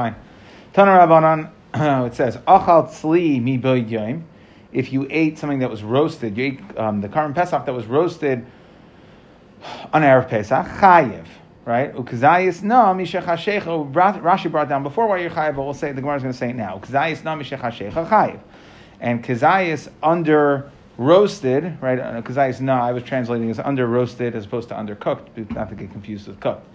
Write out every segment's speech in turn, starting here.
fine. Tana Rabbanan, it says, Achal tzli mi yom. If you ate something that was roasted, you ate um, the Karm Pesach that was roasted on Erev Pesach, chayiv, right? Ukazayis na mishechashecha. Rashi brought down before why you're chayiv, but we'll say the Gemara is going to say it now. Ukazayis na mishechashecha chayiv, and kazayis under roasted, right? Kazayis na, I was translating as under roasted as opposed to undercooked, not to get confused with cooked.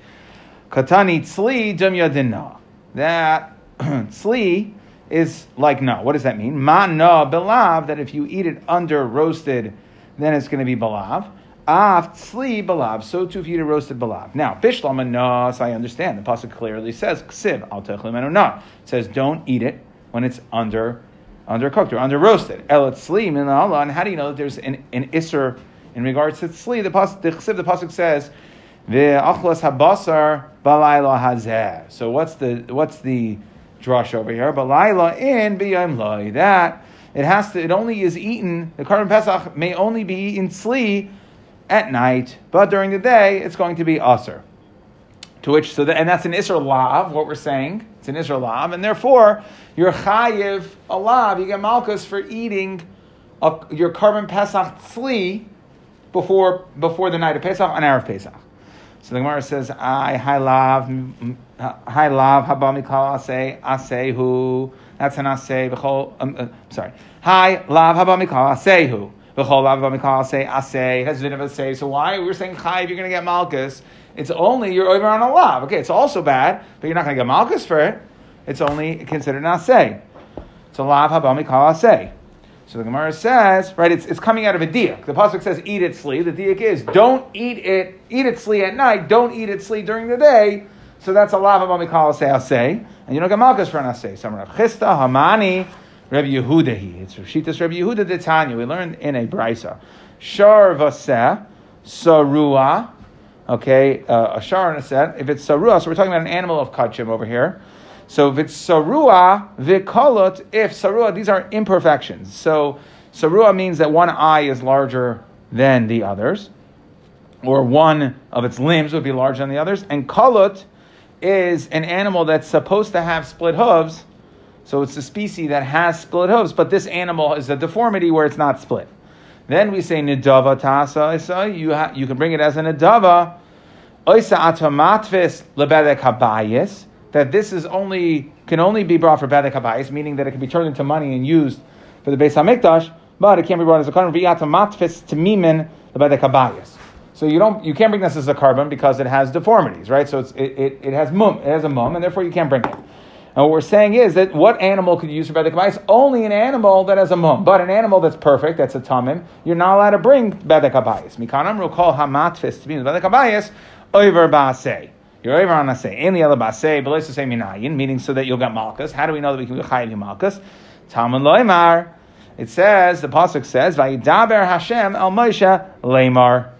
Katani tzli dum yadinna. That tzli is like no. What does that mean? Ma na belav. That if you eat it under roasted, then it's going to be belav. Af tzli belav. So too if you eat a roasted belav. Now bishlama nas. I understand. The pasuk clearly says ksiv al techlimenu na. It says don't eat it when it's under undercooked or under roasted. El tzli min Allah. And how do you know that there's an, an isser in regards to tzli? The pasuk the, the pasuk says. Ve'achlas habasar balayla hazeh. So what's the what's the drush over here? Balayla in b'yom loy. That it has to. It only is eaten. The korban pesach may only be eaten sli at night, but during the day it's going to be aser. To which so and that's an isra lav. What we're saying, it's an isra lav, and therefore you're chayiv a lav. You get malchus for eating a, your korban pesach sli before before the night of pesach on erev pesach. So the Gemara says, "I high lav, high lav haba mikal asay asehu." That's an asay. B'chol. Um, uh, sorry. High lav haba mikal asehu. B'chol lav haba mikal asay asay. Has din of. So why we're saying chayv? You're going to get malchus. It's only you're over on a lav. Okay, it's also bad, but you're not going to get malchus for it. It's only considered an asay. So lav haba mikal asay. So the Gemara says, right, it's, it's coming out of a diak. The pasuk says, "Eat it sli." The diak is, don't eat it, eat it sli at night. Don't eat it sli during the day. So that's a lava b'mikal say asay, and you don't get malchus for an asay. Some Rav Chisda Hamani Rabbi Yehudahi. It's Rishitas Rabbi Yehuda de Tanya. We learned in a brisa. Shar vaseh sarua. Okay, uh, a shar and a set. If it's sarua, so we're talking about an animal of kachim over here. So if it's sarua vikolot, if sarua, these are imperfections. So sarua means that one eye is larger than the others, or one of its limbs would be larger than the others. And kolot is an animal that's supposed to have split hooves. So it's a species that has split hooves, but this animal is a deformity where it's not split. Then we say nidava tasa. You ha- you can bring it as a nidava. Oisa atomatvis lebedek habayis that this is only can only be brought for bedek habayis, meaning that it can be turned into money and used for the Beis Hamikdash, but it can't be brought as a korban v'yata matfis tamimin the bedek habayis. So you don't you can't bring this as a korban because it has deformities, right? So it's, it, it, it has mum, it has a mum, and therefore you can't bring it. And what we're saying is that what animal could you use for bedek habayis? Only an animal that has a mum, but an animal that's perfect, that's a tamim, you're not allowed to bring bedek habayis. Mikanam call hamatfis the bedek habayis over ba'aseh. You're over on a say any other basei, but let's say minayin, meaning so that you'll get malchus. How do we know that we can be chayiv you malchus? Talmud loymar. It says the pasuk says vayidaber Hashem el Moshe leimar.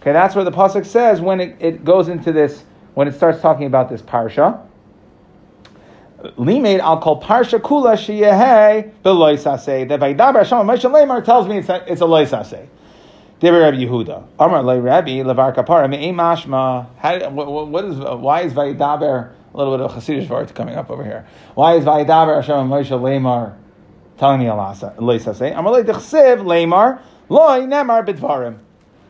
Okay, that's where the pasuk says when it, it goes into this when it starts talking about this parsha. Limaid I'll call parsha kula sheyehei beloisase. That vayidaber Hashem Moshe leimar tells me it's a, it's a. Devar Rabbi Yehuda. Amar le Rabbi levar kapara me mashma. What, what is why is Vayidaber a little bit of Hasidic word coming up over here? Why is Vayidaber Hashem Moshe Lemar telling me Alasa Leisa say Amar le dechsev Lemar loy nemar bidvarim.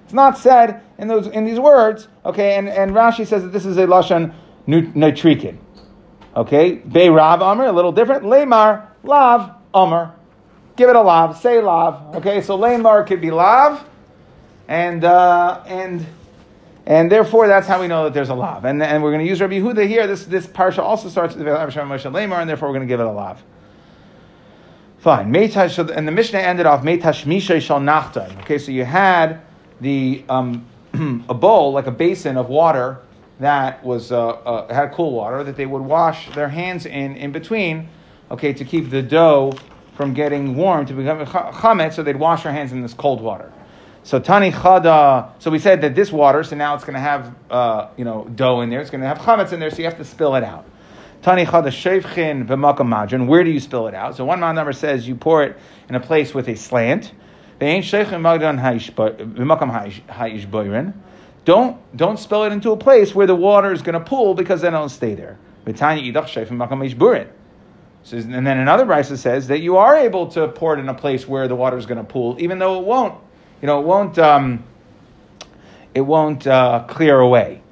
It's not said in those in these words. Okay, and, and Rashi says that this is a lashon nutrikin. Okay, Be Rav Amr a little different. Lemar lav Amr. Give it a lav. Say lav. Okay, so Lemar could be lav and uh, and and therefore that's how we know that there's a lav. And, and we're going to use Rabbi Yehuda here. This this parsha also starts with Moshe Lemar, and therefore we're going to give it a lav. Fine. And the Mishnah ended off Meitash Mishay Shal Nachtan. Okay, so you had the um, a bowl like a basin of water that was uh, uh, had cool water that they would wash their hands in in between. Okay, to keep the dough from getting warm to become chametz, so they'd wash their hands in this cold water. So tani chada. So we said that this water. So now it's going to have uh, you know dough in there. It's going to have chametz in there. So you have to spill it out. Tani chada shevchin v'makam. Where do you spill it out? So one man number says you pour it in a place with a slant. V'ain Shevchin Magdan V'makam Ha'ish. Don't don't spill it into a place where the water is going to pool because then it'll stay there. Idach and then another brisa says that you are able to pour it in a place where the water is going to pool, even though it won't, you know, it won't, um, it won't uh, clear away.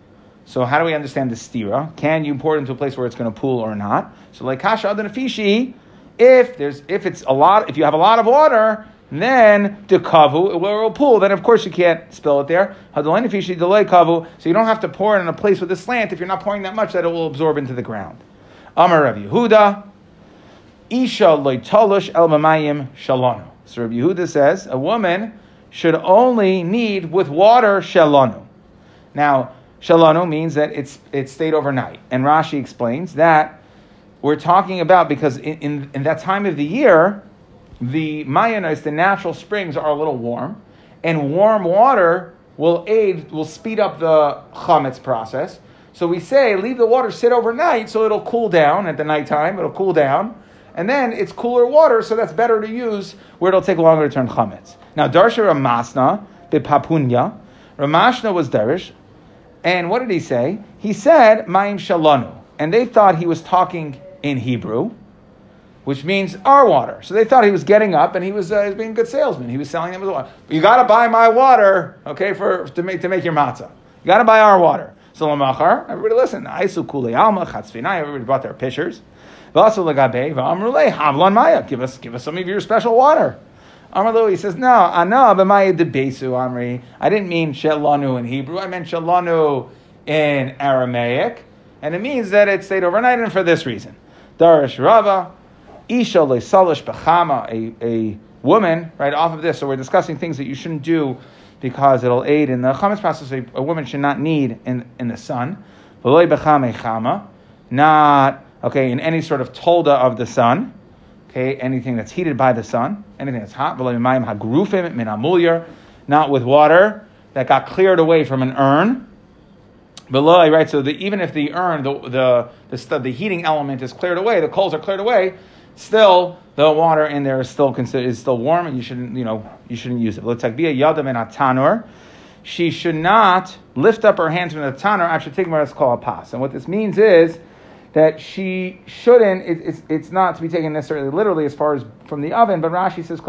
So how do we understand the stira? Can you pour it into a place where it's going to pool or not? So like kasha adanafishi, if there's if it's a lot, if you have a lot of water, then the kavu it will pool. Then of course you can't spill it there. Hadalanafishi delay kavu, so you don't have to pour it in a place with a slant if you're not pouring that much that it will absorb into the ground. Amar Rav Yehuda. Isha loitolush el mamayim shalonu. So Rabbi Yehuda says a woman should only need with water shalonu. Now, shalonu means that it's it stayed overnight, and Rashi explains that we're talking about because in, in, in that time of the year, the mayanos, the natural springs, are a little warm, and warm water will aid, will speed up the chametz process. So we say leave the water sit overnight so it'll cool down at the nighttime. It'll cool down and then it's cooler water, so that's better to use where it'll take longer to turn chametz. Now, Darsha Ramasna, Bipapunya, Ramashna was Darish, and what did he say? He said, Ma'im Shalanu. And they thought he was talking in Hebrew, which means our water. So they thought he was getting up and he was, uh, he was being a good salesman. He was selling them the water. You got to buy my water, okay, for to make to make your matzah. You got to buy our water. So Lamachar, everybody listen. Aisu Kule Alma Chatzvinai. Everybody brought their pitchers. Give us, give us some of your special water. Amrlu, he says, no, ana b'maya amri. I didn't mean shelanu in Hebrew. I meant shelanu in Aramaic, and it means that it stayed overnight, and for this reason, darish rava, isha le'salish b'chama, a a woman, right off of this. So we're discussing things that you shouldn't do because it'll aid in the chametz process. A, a woman should not need in in the sun. Not okay, in any sort of tolda of the sun, okay, anything that's heated by the sun, anything that's hot, not with water that got cleared away from an urn. Below, right? So the, even if the urn, the, the, the, the, heating element is cleared away, the coals are cleared away, still the water in there is still considered, is still warm, and you shouldn't, you know, you shouldn't use it. tanur. She should not lift up her hands from the tanur taking what is called a pas. And what this means is that she shouldn't, it, it's, it's not to be taken necessarily literally as far as from the oven, but Rashi says,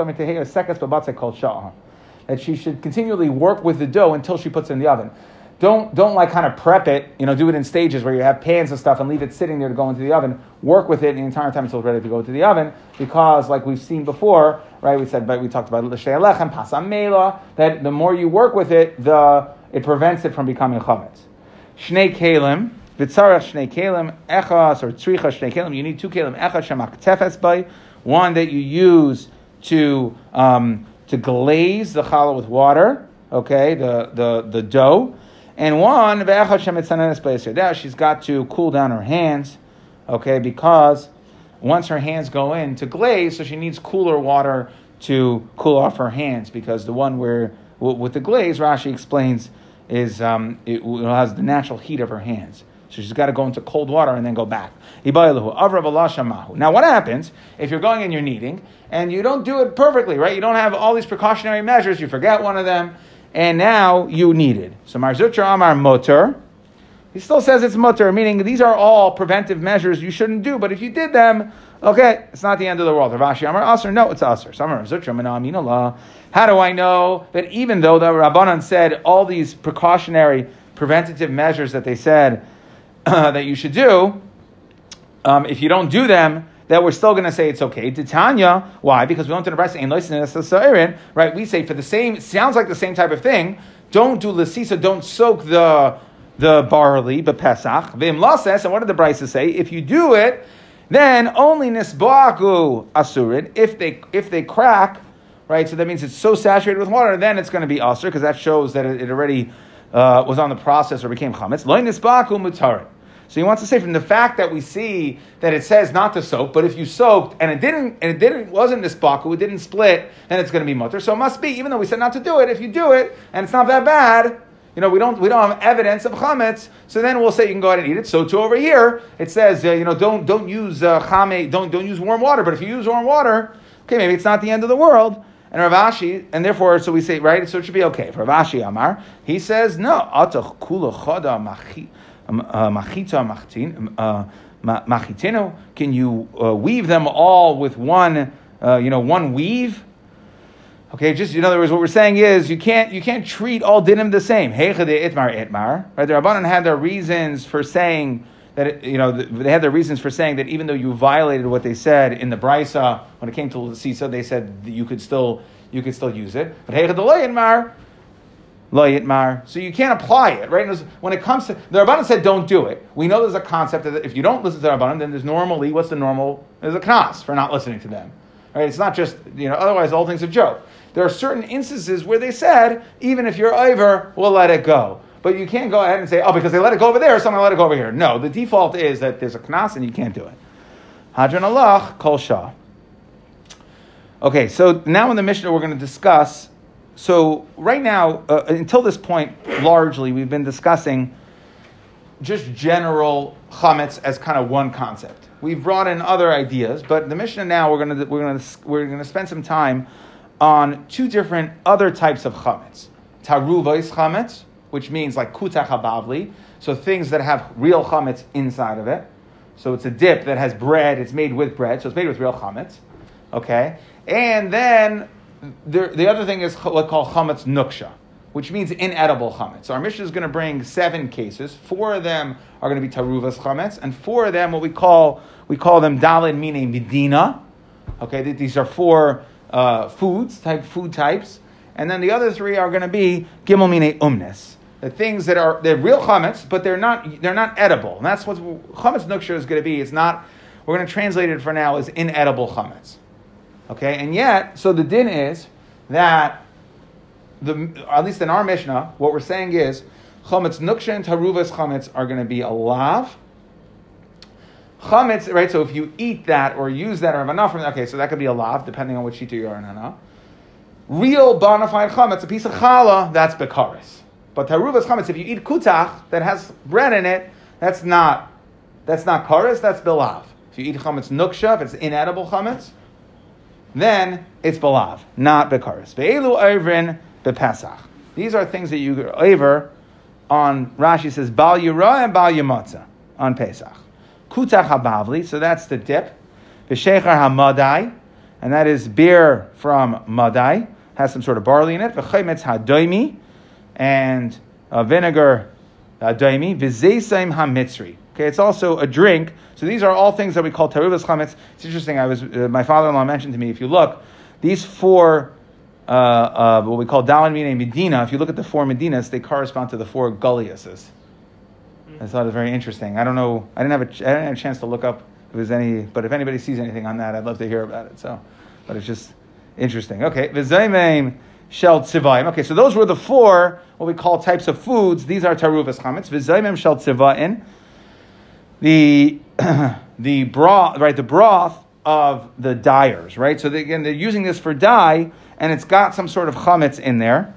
that she should continually work with the dough until she puts it in the oven. Don't, don't like kind of prep it, you know, do it in stages where you have pans and stuff and leave it sitting there to go into the oven. Work with it the entire time until it's ready to go to the oven because, like we've seen before, right, we said, but we talked about l'she'alechem, pasam mela, that the more you work with it, the, it prevents it from becoming chametz. Shnei kalim, V'tzarach shnei kelim echas or tzricha shnei kelim. You need two kelim echas shemak tefes by one that you use to um, to glaze the challah with water. Okay, the the the dough, and one ve'echas shemitzanenes by She's got to cool down her hands. Okay, because once her hands go in to glaze, so she needs cooler water to cool off her hands because the one where with the glaze, Rashi explains, is um, it has the natural heat of her hands. So she's got to go into cold water and then go back. Now, what happens if you're going and you're kneading and you don't do it perfectly, right? You don't have all these precautionary measures, you forget one of them, and now you kneaded. So Mar Zutra Amar Motor, he still says it's mutter, meaning these are all preventive measures you shouldn't do, but if you did them, okay, it's not the end of the world. Rav Ashi Amar Aser, no, it's Aser. How do I know that even though the Rabbanan said all these precautionary preventative measures that they said that you should do, um, if you don't do them, that we're still going to say it's okay. Titania, why? Because we don't do the brisa right? We say for the same, sounds like the same type of thing. Don't do lasisa, don't soak the the barley, but pesach. Vim lases, and what did the brisa say? If you do it, then only nisbaku asurin. If they if they crack, right? So that means it's so saturated with water, then it's going to be asur because that shows that it, it already uh, was on the process or became chametz. Nisbaku mutarin. So he wants to say from the fact that we see that it says not to soak, but if you soaked and it didn't and it didn't wasn't this baku, it didn't split, then it's going to be mutter. So it must be, even though we said not to do it, if you do it and it's not that bad, you know, we don't we don't have evidence of chametz, so then we'll say you can go ahead and eat it. So too over here, it says uh, you know don't don't use uh, chame, don't don't use warm water. But if you use warm water, okay, maybe it's not the end of the world. And Rav Ashi, and therefore, so we say, right, so it should be okay. For Rav Amar, he says, no, um, uh, machita machtin, uh, machitinu? Can you uh, weave them all with one, uh, you know, one weave? Okay, just in other words, what we're saying is you can't you can't treat all dinim the same. itmar itmar. Right? The Rabbanan had their reasons for saying that it, you know they had their reasons for saying that even though you violated what they said in the brisa when it came to the sisa, they said you could still you could still use it. But heichad itmar. Mar. So you can't apply it, right? When it comes to the Rabbanan said, don't do it. We know there's a concept that if you don't listen to the Rabbanan, then there's normally what's the normal? There's a knas for not listening to them. Right? It's not just you know. Otherwise, all things a joke. There are certain instances where they said, even if you're over, we'll let it go. But you can't go ahead and say, oh, because they let it go over there, so I'm going to let it go over here. No, the default is that there's a knas and you can't do it. Hadran Allah, kol shah. Okay, so now in the Mishnah we're going to discuss. So right now, uh, until this point, largely we've been discussing just general chametz as kind of one concept. We've brought in other ideas, but the Mishnah now we're going we're to we're to spend some time on two different other types of chametz. Taruvais chametz, which means like kutach habavli, so things that have real chametz inside of it. So it's a dip that has bread, it's made with bread, so it's made with real chametz. Okay? And then the, the other thing is what called chametz nuksha, which means inedible chametz. So our Mishnah is going to bring seven cases. Four of them are going to be taruvas chametz, and four of them, what we call, we call them dalin meaning medina. Okay, these are four uh, foods, type food types, and then the other three are going to be gimel mine umnes, the things that are they're real chametz, but they're not they're not edible, and that's what chametz nuksha is going to be. It's not. We're going to translate it for now as inedible chametz. Okay, and yet, so the din is that the at least in our mishnah, what we're saying is chametz nuksha and taruvas chametz are going to be a lav Chametz, right? So if you eat that or use that or have enough from that, okay, so that could be a lav, depending on which shita you are in hana. Real bona fide chametz, a piece of challah, that's bekaris. But taruvas chametz, if you eat kutach that has bread in it, that's not that's not karis, that's belav. If you eat chametz nuksha, if it's inedible chametz, then it's balav, not bekaris. Ve'elu oivrin bepesach. These are things that you over on Rashi says bal yura and bal yamatza on Pesach. Kutach habavli, so that's the dip. V'shechar hamadai, and that is beer from madai, has some sort of barley in it. V'chaymetz hadoimi, and uh, vinegar hadoimi. V'zeisaim hamitzri. Okay, it's also a drink. So these are all things that we call teruvas chametz. It's interesting. I was uh, my father-in-law mentioned to me. If you look, these four. Uh, uh, what we call Dalin Mine Medina, if you look at the four Medinas, they correspond to the four Gulliuses. I thought it was very interesting. I don't know. I didn't have a, I didn't have a chance to look up if there's any, but if anybody sees anything on that, I'd love to hear about it. So, but it's just interesting. Okay, v'zaymeim shel tzivayim. Okay, so those were the four what we call types of foods. These are taruvas chametz. V'zaymeim shel tzivayin. The the broth, right? The broth of the dyers, right? So they, again, they're using this for dye, and it's got some sort of chametz in there.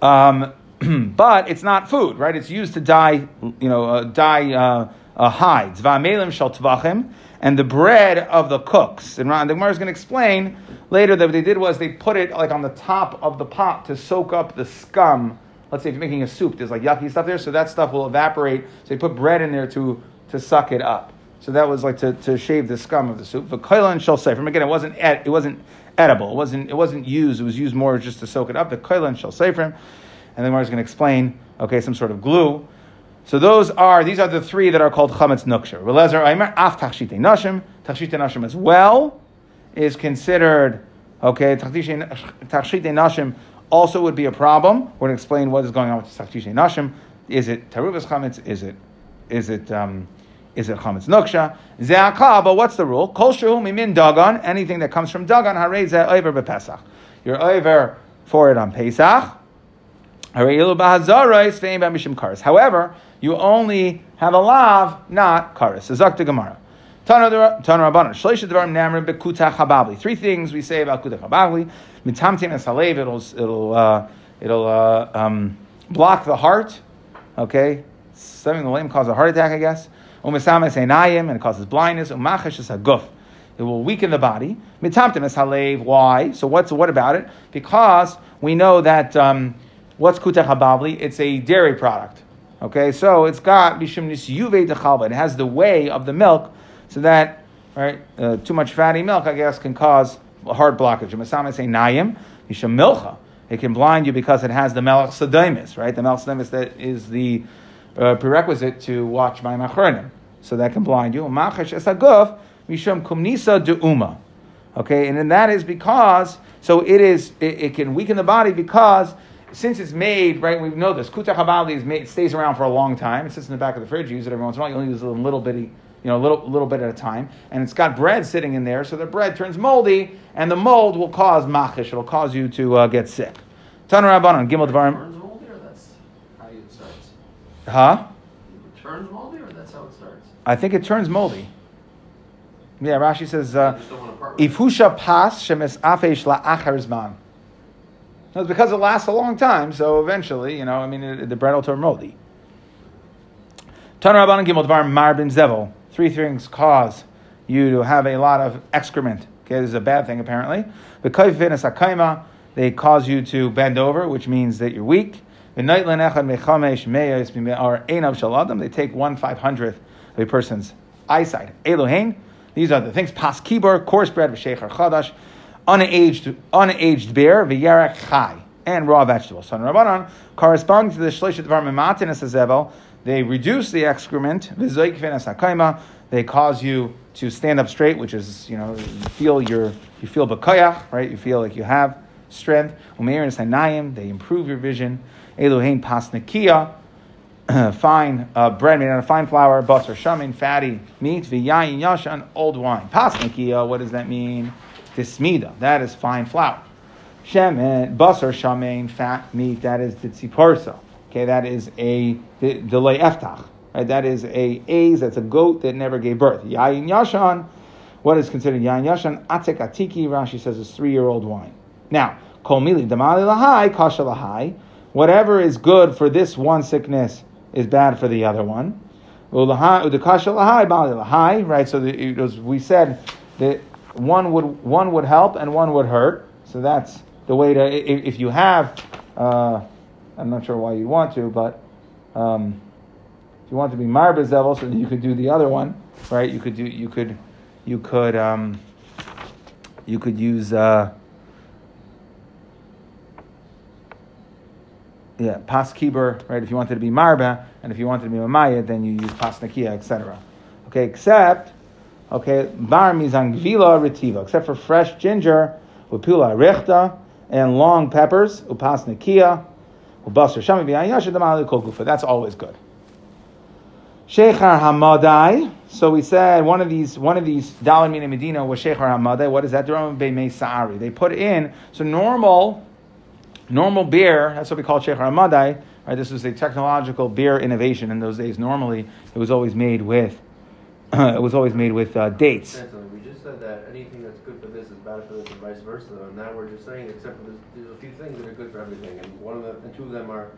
Um, but it's not food, right? It's used to dye, you know, uh, dye uh, uh, hides. Va'amelim shel tvachim, and the bread of the cooks. And the Gemara is going to explain later that what they did was they put it like on the top of the pot to soak up the scum. Let's say if you're making a soup, there's like yucky stuff there, so that stuff will evaporate. So you put bread in there to to suck it up. So that was like to, to shave the scum of the soup. The koilan shall say from again, it wasn't ed, it wasn't edible. It wasn't it wasn't used. It was used more just to soak it up. The koilan shall say from and the Gemara is going to explain, okay, some sort of glue. So those are, these are the three that are called chametz nuksher. Relezer Aimer, af tachshite nashim, tachshite nashim as well is considered, okay, tachshite nashim also would be a problem. We're going to explain what is going on with tachshite nashim. Is it taruvas chametz? Is it, is it, um, is it chametz nuksha? Ze'akah, but what's the rule? Kol shehu mimin dagan, anything that comes from dagan, harei ze over bepesach. You're over for it on Pesach. However, you only have a lav, not karis. Azakta Gemara. Three things we say about kutach habavli. Mitamtim es halev, it'll it'll uh, it'll uh, um, block the heart. Okay, something the lame cause a heart attack, I guess. Umisam es and it causes blindness. Umachash es haguf. It will weaken the body. Mitamtim es halev. Why? So what's what about it? Because we know that. Um, What's kutach habavli? It's a dairy product. Okay, so it's got bishum nisyuve dechalba. It has the way of the milk, so that right uh, too much fatty milk, I guess, can cause heart blockage. Masama say nayim bishum milcha. It can blind you because it has the melech right? The melech that is the uh, prerequisite to watch my machronim. So that can blind you. Machash esaguf mishum kumnisa deuma. Okay, and then that is because so it is it, it, can weaken the body because since it's made right. We know this kuta habali is made stays around for a long time. It sits in the back of the fridge. You use it every once in a while. You only use a little bitty you know, a little, little bit at a time, and it's got bread sitting in there, so the bread turns moldy, and the mold will cause machish. It'll cause you to uh, get sick. Tanu Rabbanon, Gimel Dvarim. Turns moldy, or that's how it starts? Huh? It turns moldy, or that's how it starts? I think it turns moldy. Yeah, Rashi says, uh, just don't want to part "Ifusha pas shemes afesh la'achar zman." No, It's because it lasts a long time, so eventually, you know, I mean, it, the bread will turn moldy. Tanu Rabbanon Gimel Dvarim Marbin Zevel. Three things cause you to have a lot of excrement. Okay, this is a bad thing apparently. The kaifin is akaima. They cause you to bend over, which means that you're weak. They take one five hundredth of a person's eyesight. Elohein. These are the things. Pas kibor, coarse bread, v'sheichar chadash, unaged, unaged beer, v'yarek chai, and raw vegetables. Son Rabbanan, corresponding to the shlishat dvar mematin esazevel, they reduce the excrement, they cause you to stand up straight, which is, you know, you feel your, you feel bakayach, right? You feel like you have strength. And they improve your vision. Elohein pas nekia, fine uh, bread made out of fine flour, butter, shamin, fatty meat, v'yayin yashan, old wine. Pasnikia, what does that mean? Dismida, that is fine flour. Shemen, basar, shamin, fat meat, that is tziporsa. Okay, that is a delay eftach. Right, that is a A's, that's a goat that never gave birth. Yayin yashan, what is considered yayin yashan? Atek atiki, Rashi says is three-year-old wine. Now, kol mili damali lahai, kasha lahai. Whatever is good for this one sickness is bad for the other one. Udakasha lahai, bali lahai. Right. So the, was, we said that one would one would help and one would hurt. So that's the way to. If, you have, uh, I'm not sure why you want to, but um, if you want to be marbezevel, so that you could do the other one, right? You could do. You could. You could. Um, you could use. Uh, yeah, pas kiber, right? If you wanted to be marba, and if you wanted to be mamaya, then you use pas nakia, etc. Okay, except, okay, bar mizan gvila retiva, except for fresh ginger, upila rechta, and long peppers, upas nakia, That's always good. Sheikhar Hamadai. So we said one of these one of these Dalim in Medina was Sheikhar Hamadai. What is that? Be Sa'ari. They put in so normal normal beer. That's what we call Sheikhar Hamadai. Right. This was a technological beer innovation in those days. Normally, it was always made with it was always made with uh, dates. We just said that anything that's good for this is bad for this, and vice versa. And now we're just saying, except for this, there's a few things that are good for everything, and one of them, and two of them are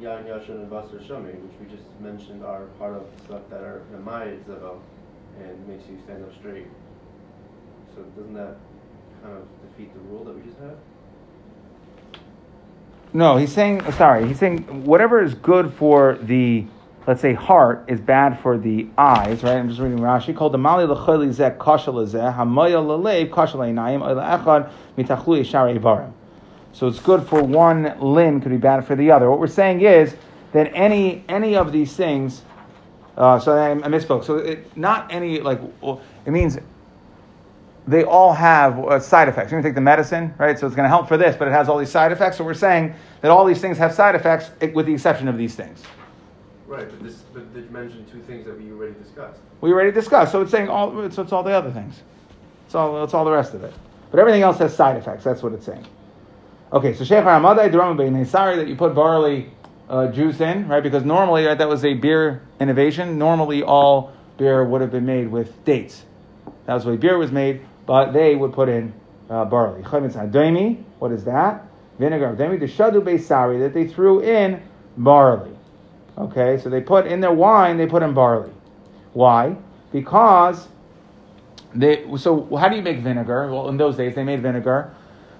Yan Yashin and Basar Shami, which we just mentioned are part of stuff that are Namayid Zevel, and makes you stand up straight. So doesn't that kind of defeat the rule that we just had? No, he's saying sorry. He's saying whatever is good for the let's say heart is bad for the eyes, right? I'm just reading Rashi. Called the mali l'choli zeh kasha leinayim oila echad mitachlu yishar ivarim. So it's good for one limb, could be bad for the other. What we're saying is that any any of these things. Uh, so I, I misspoke. So it, not any like it means they all have uh, side effects. You're to take the medicine, right? So it's going to help for this, but it has all these side effects. So we're saying that all these things have side effects, with the exception of these things. Right, but this, but did you mention two things that we already discussed? We already discussed. So it's saying all. So it's all the other things. It's all. It's all the rest of it. But everything else has side effects. That's what it's saying. Okay, so Sheikh Hamadai Durama sorry that you put barley uh, juice in, right? Because normally right, that was a beer innovation. Normally, all beer would have been made with dates. That was the way beer was made, but they would put in uh, barley. What is that? Vinegar that they threw in barley. Okay, so they put in their wine, they put in barley. Why? Because they. So how do you make vinegar? Well, in those days they made vinegar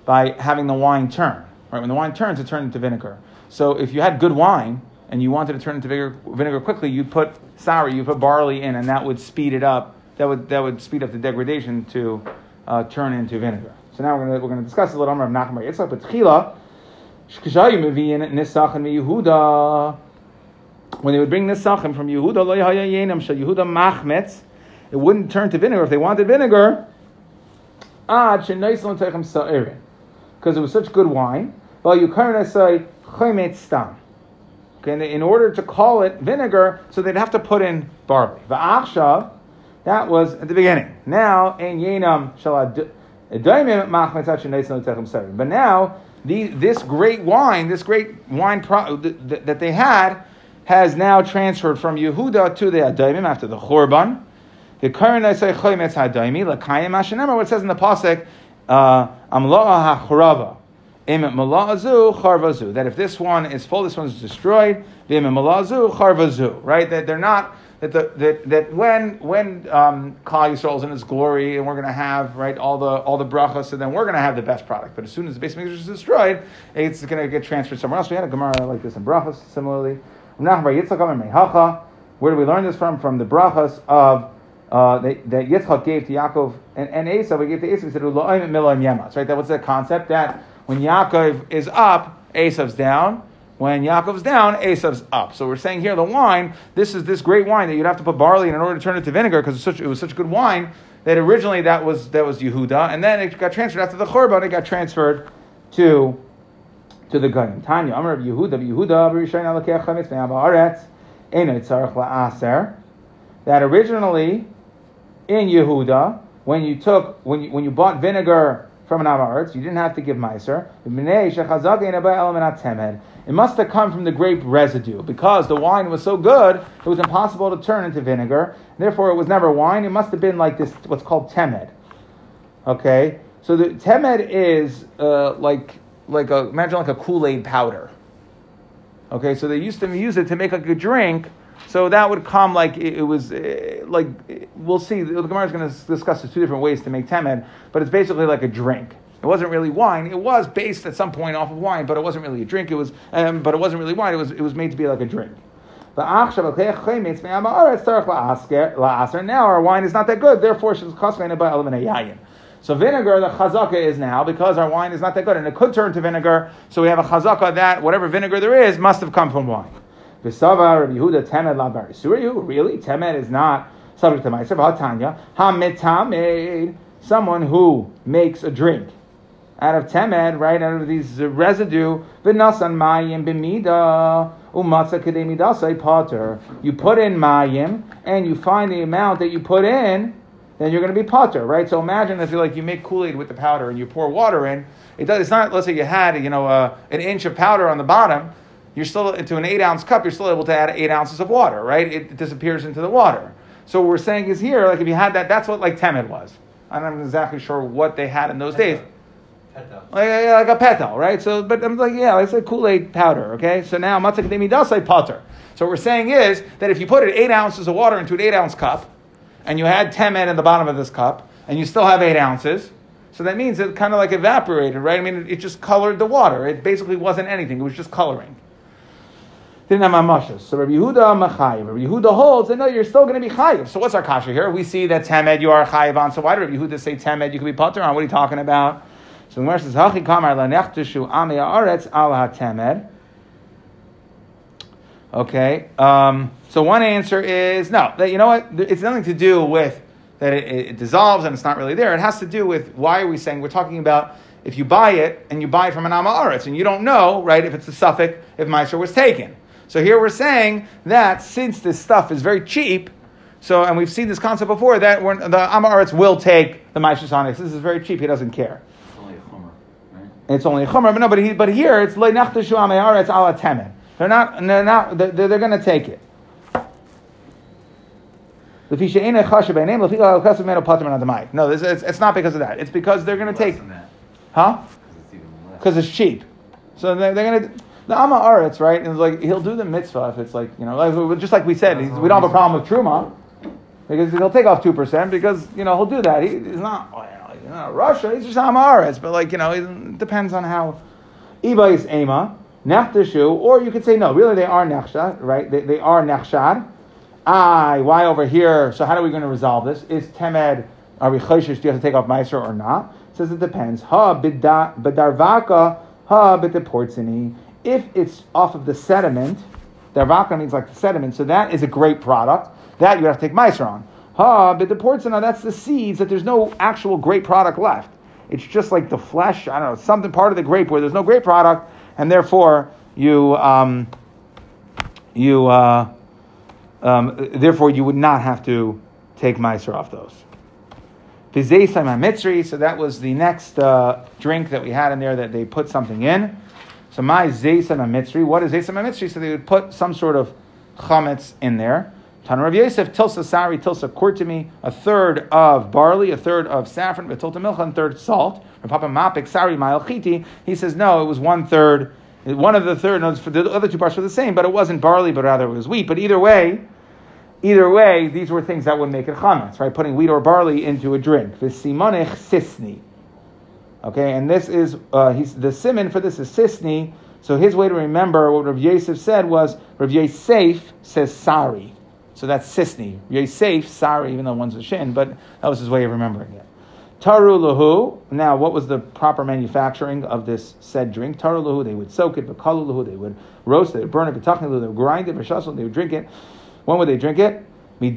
by having the wine turn. Right, when the wine turns, it turns into vinegar. So if you had good wine, and you wanted to turn into vinegar, vinegar quickly, you'd put sour, you put barley in, and that would speed it up. That would that would speed up the degradation to uh, turn into vinegar. So now we're going to we're to discuss a little bit of Nachman Yitzchak, but tchila shkashayu meviyin nisachin Yehuda. When they would bring nisachim from Yehuda, lo Yehuda machmetz, it wouldn't turn to vinegar if they wanted vinegar. Ad shenaislan techem sa'irin, because it was such good wine. Well, you currently say chometz stam. Okay, in order to call it vinegar, so they'd have to put in barley. Va'achshav, that was at the beginning. Now, in yenam shalad but now, the, this great wine, this great wine that they had, has now transferred from Yehuda to the Adaimim after the Chorban. The current I say Choymetz Hadaimi, Lakayim Hashanema, what it says in the Pasuk, uh, Amloa HaChorava. That if this one is full, this one is destroyed. Right? That they're not that the, that, that when when um, Yisrael is in its glory and we're going to have right all the all the brachas and then we're going to have the best product. But as soon as the base is destroyed, it's going to get transferred somewhere else. We had a Gemara like this in brachas similarly. Where do we learn this from? From the brachas of uh, that, Yitzchak gave to Yaakov and, and Esav. He gave to Esav. He said, Right. That was the concept that when Yaakov is up, Esav's down. When Yaakov's down, Esav's up. So we're saying here the wine, this is this great wine that you'd have to put barley in in order to turn it to vinegar because it, it was such a good wine that originally that was that was Yehuda, and then it got transferred after the Churban, it got transferred to to the Goyim. Tanya, Amr of Yehuda, Yehuda, B'Rishayna Lekech Chametz Me'Abaretz, Eno Tzarech La'aser, that originally in Yehuda, when you took when you when you bought vinegar from an Amaretz, you didn't have to give Meiser. It must have come from the grape residue because the wine was so good, it was impossible to turn into vinegar. Therefore, it was never wine. It must have been like this, what's called temed. Okay, so the temed is uh, like like a imagine like a Kool Aid powder. Okay, so they used to use it to make like a drink. So that would come like it, it was uh, like we'll see. The Gemara is going to discuss the two different ways to make temed, but it's basically like a drink. It wasn't really wine. It was based at some point off of wine, but it wasn't really a drink. It was, um, but it wasn't really wine. It was, it was made to be like a drink. Now our wine is not that good. Therefore, she's by So vinegar, the chazaka is now because our wine is not that good, and it could turn to vinegar. So we have a chazaka that whatever vinegar there is must have come from wine. V'sava Yehuda temed la Really, temed is not subject to ma'aser. V'hatanya hamitamed, someone who makes a drink out of temed, right, out of these residue, v'nasan mayim b'mida, umatza kedemidasai potter. You put in mayim, and you find the amount that you put in, then you're going to be potter, right? So imagine if you like you make Kool-Aid with the powder and you pour water in. It does, it's not. Let's say you had you know uh, an inch of powder on the bottom. You're still into an eight ounce cup. You're still able to add eight ounces of water, right? It, it disappears into the water. So what we're saying is here, like if you had that, that's what like temed was. I'm not exactly sure what they had in those days. Like, like a petal, right? So, but I'm like, yeah, it's a Kool Aid powder, okay? So now matzah does say potter. So what we're saying is that if you put eight ounces of water into an eight ounce cup, and you had temed in the bottom of this cup, and you still have eight ounces, so that means it kind of like evaporated, right? I mean, it, just colored the water. It basically wasn't anything. It was just coloring. Didn't have mamashes. So Rabbi Yehuda machayiv. Rabbi Yehuda holds that no, you're still going to be chayiv. So what's our kasha here? We see that temed you are chayiv on. So why did Rabbi Yehuda say temed you can be potter on? What are you talking about? So the Gemara says, "Hachi kamar lanechtushu ami haaretz al hatemed." Okay. Um, so one answer is no. That, you know what? It's nothing to do with that it, it, dissolves and it's not really there. It has to do with why are we saying we're talking about if you buy it and you buy it from an amaretz and you don't know right if it's a suffix if Meiser was taken. So here we're saying that since this stuff is very cheap, so and we've seen this concept before that the amaretz will take the Meiser This is very cheap. He doesn't care. It's only a chomer, but no, but, he, but here it's le nachtashu ameyaretz ala temen. They're not, they're not, they're, they're going to take it. No, this, it's, it's not because of that. It's because they're going to take. It. Huh? Because it's cheap. So they're, they're going to. The Amma Aretz, right? And it's like he'll do the mitzvah if it's like you know, like, just like we said, we don't have a problem with truma because he'll take off two percent because you know he'll do that. He, he's not Russia, he's just Amaretz, but like, you know, it depends on how. Iba is Ema. Nechdashu, or you could say no, really they are nechshad, right? They, they are nechshad. I, why over here? So how are we going to resolve this? Is temed, are we choshish, do you have to take off meiser or not? It says it depends. Ha bedarvaka, ha b'teportzini. If it's off of the sediment, darvaka means like the sediment, so that is a great product. That you have to take meiser on. Ha b'teportzina, that's the seeds that there's no actual great product left. It's just like the flesh, I don't know, something part of the grape where there's no grape product, and therefore you um, you uh, um, therefore you would not have to take meiser off those. So that was the next uh, drink that we had in there that they put something in. So my zeisam mitzri. What is zeisam mitzri? So they would put some sort of chametz in there. Tan Rav Yosef tilsa sari tilsa kurtimi, a third of barley, a third of saffron, tilta milcha, and third salt. Rav Papa Mapik sari ma'alchiti. He says no, it was one third. One of the third. No, the other two parts were the same, but it wasn't barley, but rather it was wheat. But either way, Either way, these were things that would make it chametz, right? Putting wheat or barley into a drink. V'simonich sisni. Okay, and this is uh, he's, the simon for this is sisni. So his way to remember what Rav Yosef said was Rav Yosef says sari. So that's sisni. Yosef, sari, even though one's a shin, but that was his way of remembering it. Taru lahu. Now, what was the proper manufacturing of this said drink? Taru lahu. They would soak it. Bakalu lahu. They would roast it. They would Burn it. They would grind it. They would drink it. When would they drink it? From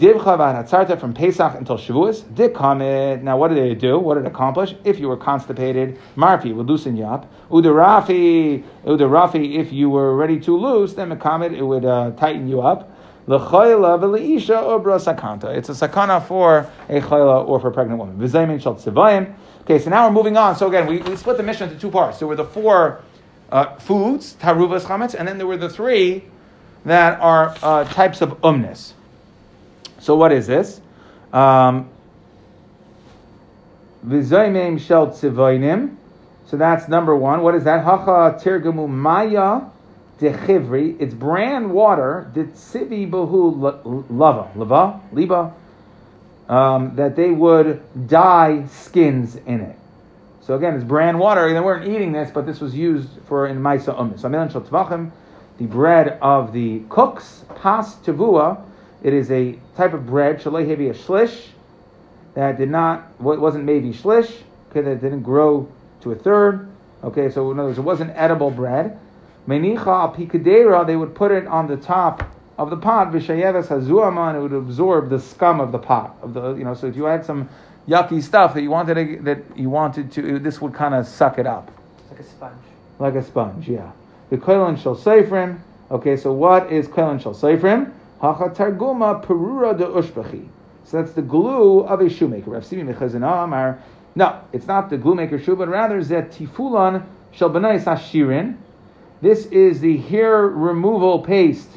Pesach until Shavuos. Dikamit. Now, what did they do? What did it accomplish? If you were constipated, marfi would loosen you up. Udarafi, udarafi. If you were ready to loose, then mekamit it would uh, tighten you up. L'chayla v'leisha obra sakanta. It's a sakana for a chayla or for a pregnant woman. V'zaymin shal tzivayim. Okay, so now we're moving on. So again, we, we split the Mishnah into two parts. There were the four uh, foods, taruvas chametz, and then there were the three that are uh, types of umnis. So what is this? Um, tzivoinim. So that's number one. What is that? Hacha tirgamu maya dechivri. It's brand water. Ditzivi bahu lava. Lava? Liba? Um, that they would dye skins in it. So again, it's brand water. They weren't eating this, but this was used for in Maisa Umnis. So Amilan Shel Tvachim the bread of the cooks, pas tavua. It is a type of bread, shalehevi a shlish, that did not, wasn't maybe shlish, okay, that didn't grow to a third. Okay, so in other words, it wasn't edible bread. Menicha al pikadera, they would put it on the top of the pot, vishayeves hazuaman, it would absorb the scum of the pot. Of the, you know, so if you had some yucky stuff that you wanted to, that you wanted to, this would kind of suck it up. Like a sponge. Like a sponge, yeah the koilon shel seifrim. Okay, so what is koilon shel seifrim? Hacha targuma perura de ushbachi. So that's the glue of a shoemaker. No, it's not the glue maker shoe, but rather zet tifulan shel benais. This is the hair removal paste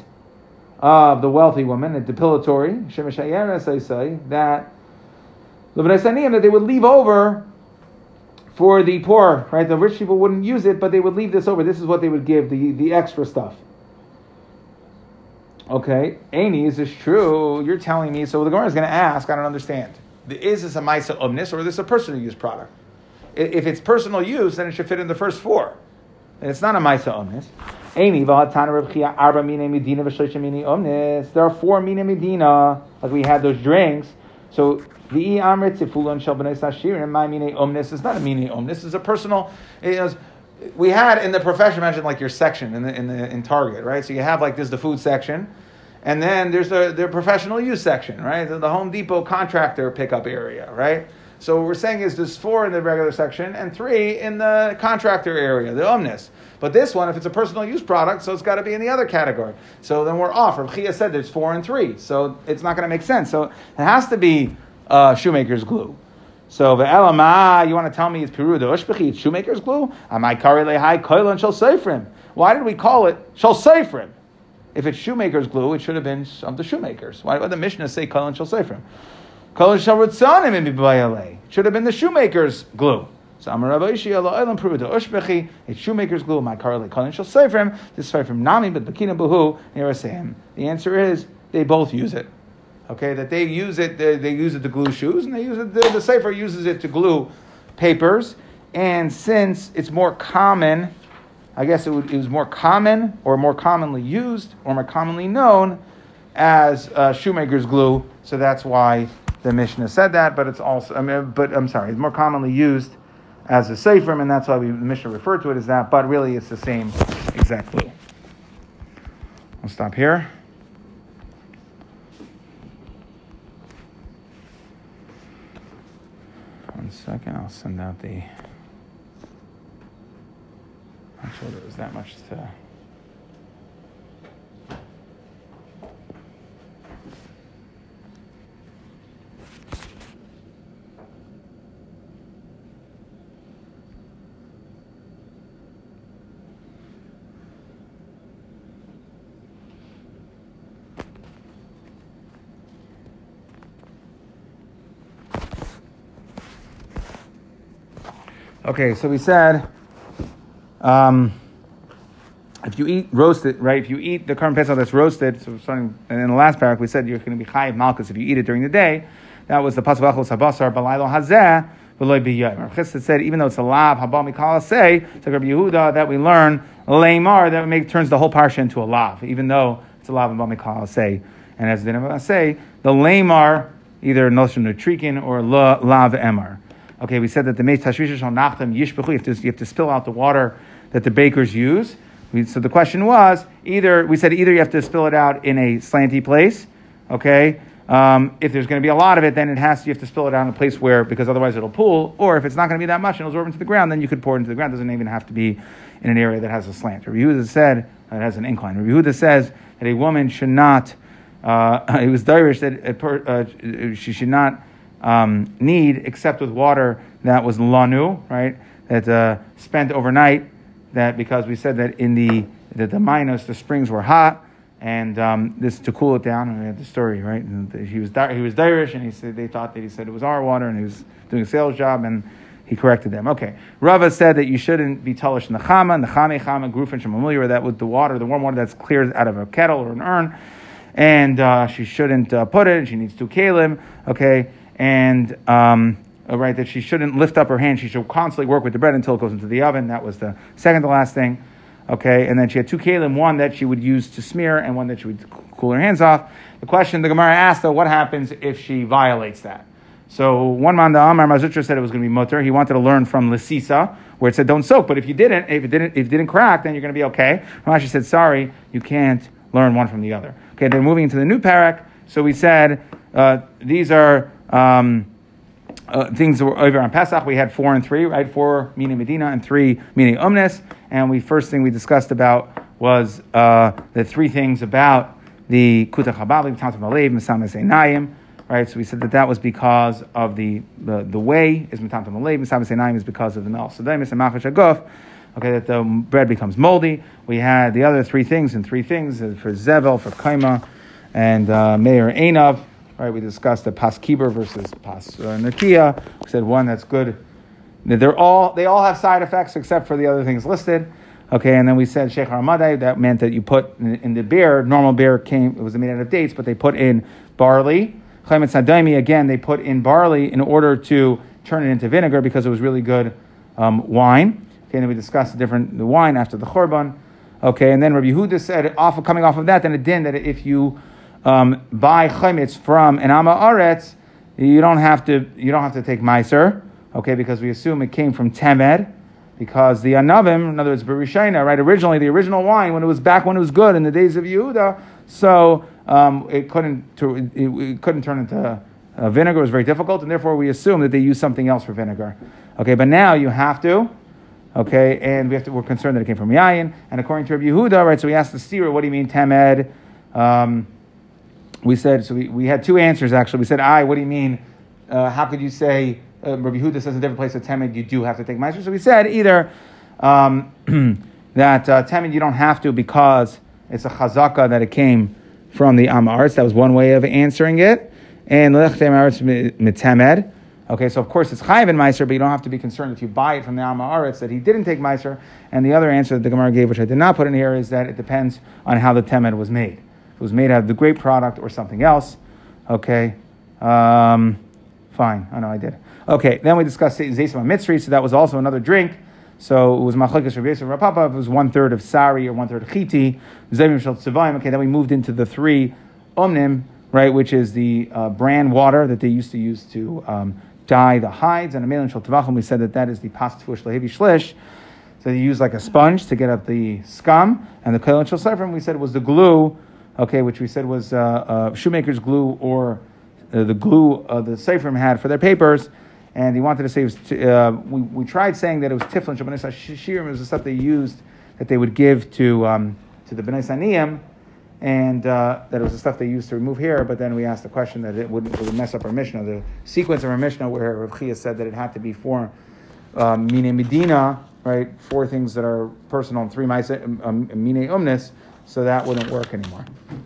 of the wealthy woman, a depilatory, shemeshayeres I say, that that they would leave over for the poor, right? The rich people wouldn't use it, but they would leave this over. This is what they would give, the, the extra stuff. Okay, Aini, is this true? You're telling me, so the Gemara is going to ask, I don't understand. Is this a Maisa Omnis or is this a personal use product? If it's personal use, then it should fit in the first four. And it's not a Maisa Omnis. Aini, Arba Medina. There are four Mine Medina, like we had those drinks. So the amrit tifulon sashir and my mine omnis is not a mine omnis. It's a personal. It is, we had in the profession, imagine like your section in the, in the in Target, right? So you have like this the food section, and then there's the the professional use section, right? The, the Home Depot contractor pickup area, right? So what we're saying is there's four in the regular section and three in the contractor area, the omnis. But this one, if it's a personal use product, so it's got to be in the other category. So then we're off. Rav Chia said there's four and three, so it's not going to make sense. So it has to be uh, shoemaker's glue. So the elama, you want to tell me it's peru the it's shoemaker's glue? Amai kari lehai koilan shel seifrim. Why did we call it shel seifrim? If it's shoemaker's glue, it should have been of the shoemakers. Why did the Mishnah say koilan shel seifrim? In It should have been the shoemaker's glue. So Amar Rabbi Ishi Allah Elam Peru the Ushbechi, it's shoemaker's glue, my kari koilan shel seifrim. This seifrim nami, but bakina buhu, The answer is they both use it. Okay, that they use it, they, they use it to glue shoes, and they use it. The, the uses it to glue papers. And since it's more common I guess it, would, it was more common or more commonly used or more commonly known as uh, shoemaker's glue. So that's why the Mishnah said that. But it's also, I mean, but I'm sorry, it's more commonly used as a sefer, and that's why we, the Mishnah referred to it as that. But really, it's the same exact glue. I'll stop here. One second, I'll send out the. I'm sure there was that much to. Okay, so we said um, if you eat roasted, right? If you eat the korban pesach that's roasted, so starting and in the last paragraph we said you're going to be chayiv malchus if you eat it during the day. That was the pasuk achos habasar balaylo hazeh v'loy biyayim. Chisda said even though it's a lav haba mikal to Rabbi Yehuda that we learn lamar that make turns the whole parsha into a lav, even though it's a lav haba mikal say. And as the say, the lamar either noshon nutrikin or lav emar. Okay, we said that the meis tashvisha shal nachtem yishbechu. You have to you have to spill out the water that the bakers use. We, so the question was either we said either you have to spill it out in a slanty place, okay. Um, if there's going to be a lot of it, then it has to, you have to spill it out in a place where because otherwise it'll pool. Or if it's not going to be that much and it'll absorb into the ground, then you could pour it into the ground. It doesn't even have to be in an area that has a slant. Rabbi Yehuda said that has an incline. Rabbi Yehuda says that a woman should not. Uh, it was Dirish that per, uh, she should not um, need except with water that was lanu, right? That uh, spent overnight. That because we said that in the that the minus the springs were hot, and um, this to cool it down. And we had the story, right? And he was he was Irish, and he said they thought that he said it was our water, and he was doing a sales job, and he corrected them. Okay, Rava said that you shouldn't be talish in the chama, and the chame chama grufen shemamulya, that with the water, the warm water that's cleared out of a kettle or an urn, and uh, she shouldn't uh, put it. She needs two kalim. Okay, and um, right that she shouldn't lift up her hand. She should constantly work with the bread until it goes into the oven. That was the second to last thing. Okay, and then she had two kalim, one that she would use to smear, and one that she would cool her hands off. The question the Gemara asked, though, what happens if she violates that? So one man, the Amar Mar Zutra said it was going to be mutter. He wanted to learn from Lisisa, where it said don't soak. But if you didn't, if it didn't, if it didn't crack, then you're going to be okay. Rav Ashi said, sorry, you can't learn one from the other. Okay, then moving into the new parak. So we said uh, these are. Um, uh, things that were over on Pesach. We had four and three, right? Four meaning Medina and three meaning Umnes. And we first thing we discussed about was uh, the three things about the Kuta Chabali, Tatam Alev, Mesames Einayim, right? So we said that that was because of the the, the way is Metam Alev, Mesames Einayim is because of the Mel. So then Mesamachash Aguf, okay, that the bread becomes moldy. We had the other three things and three things uh, for Zevel, for Kaima, and uh, Meir. We discussed the pas kiber versus pas uh, nakia. We said one that's good. They're all they all have side effects except for the other things listed. Okay, and then we said sheikh Ramadai, that meant that you put in, in, the beer, normal beer came, it was made out of dates, but they put in barley. Chaimet Sadaimi, again, they put in barley in order to turn it into vinegar because it was really good um, wine. Okay, and then we discussed the different the wine after the Chorban. Okay, and then Rabbi Huda said, off coming off of that, then it din that if you um, buy chametz from an ama aretz, you don't have to you don't have to take meiser, okay? Because we assume it came from temed, because the anavim, in other words, berushaina, right? Originally, the original wine when it was back when it was good in the days of Yehuda, so um, it couldn't it, couldn't turn into uh, vinegar. Was very difficult, and therefore we assume that they used something else for vinegar. Okay, but now you have to. Okay, and we have to, we're concerned that it came from yayin. And according to Rabbi Yehuda, right? So we asked the seer, what do you mean temed? Um, we said, so we, we had two answers actually. We said, I, what do you mean? Uh, how could you say, uh, Rabbi Huda says a different place of Temed, you do have to take Meiser? So we said either um, that uh, Temed you don't have to because it's a chazaka that it came from the Amaretz. That was one way of answering it. And Lech Amaretz Mitemed. Okay, so of course it's chayiv in Meiser, but you don't have to be concerned if you buy it from the Amaretz that he didn't take Meiser. And the other answer that the Gemara gave, which I did not put in here, is that it depends on how the Temed was made was made out of the grape product or something else. Okay, um, fine. I know I did. Okay, then we discussed Zaysim Mitzri, so that was also another drink So it was machlekes Rabbi Yosef Rapapa. It was one third of sari or one third chiti. Zevim shel tzivayim. Okay, then we moved into the three omnim, right, which is the uh, water that they used to use to um, dye the hides. And a melin shel tavachim, we said that that is the pastfush lehevi shlish. So they use like a sponge to get up the scum. And the kohen shel sephrim, we said it was the glue, okay, which we said was uh, uh, shoemaker's glue or uh, the glue uh, the sephrim had for their papers and he wanted to say it was, uh, we, we tried saying that it was tiflin shabbanis shirim was the stuff they used that they would give to um, to the bnei saniyim, and uh, that it was the stuff they used to remove hair. But then we asked the question that it would, it would mess up our mishnah, the sequence of our mishnah where Rav Chia said that it had to be four um, mine medina, right? Four things that are personal and three mine umnis, so that wouldn't work anymore.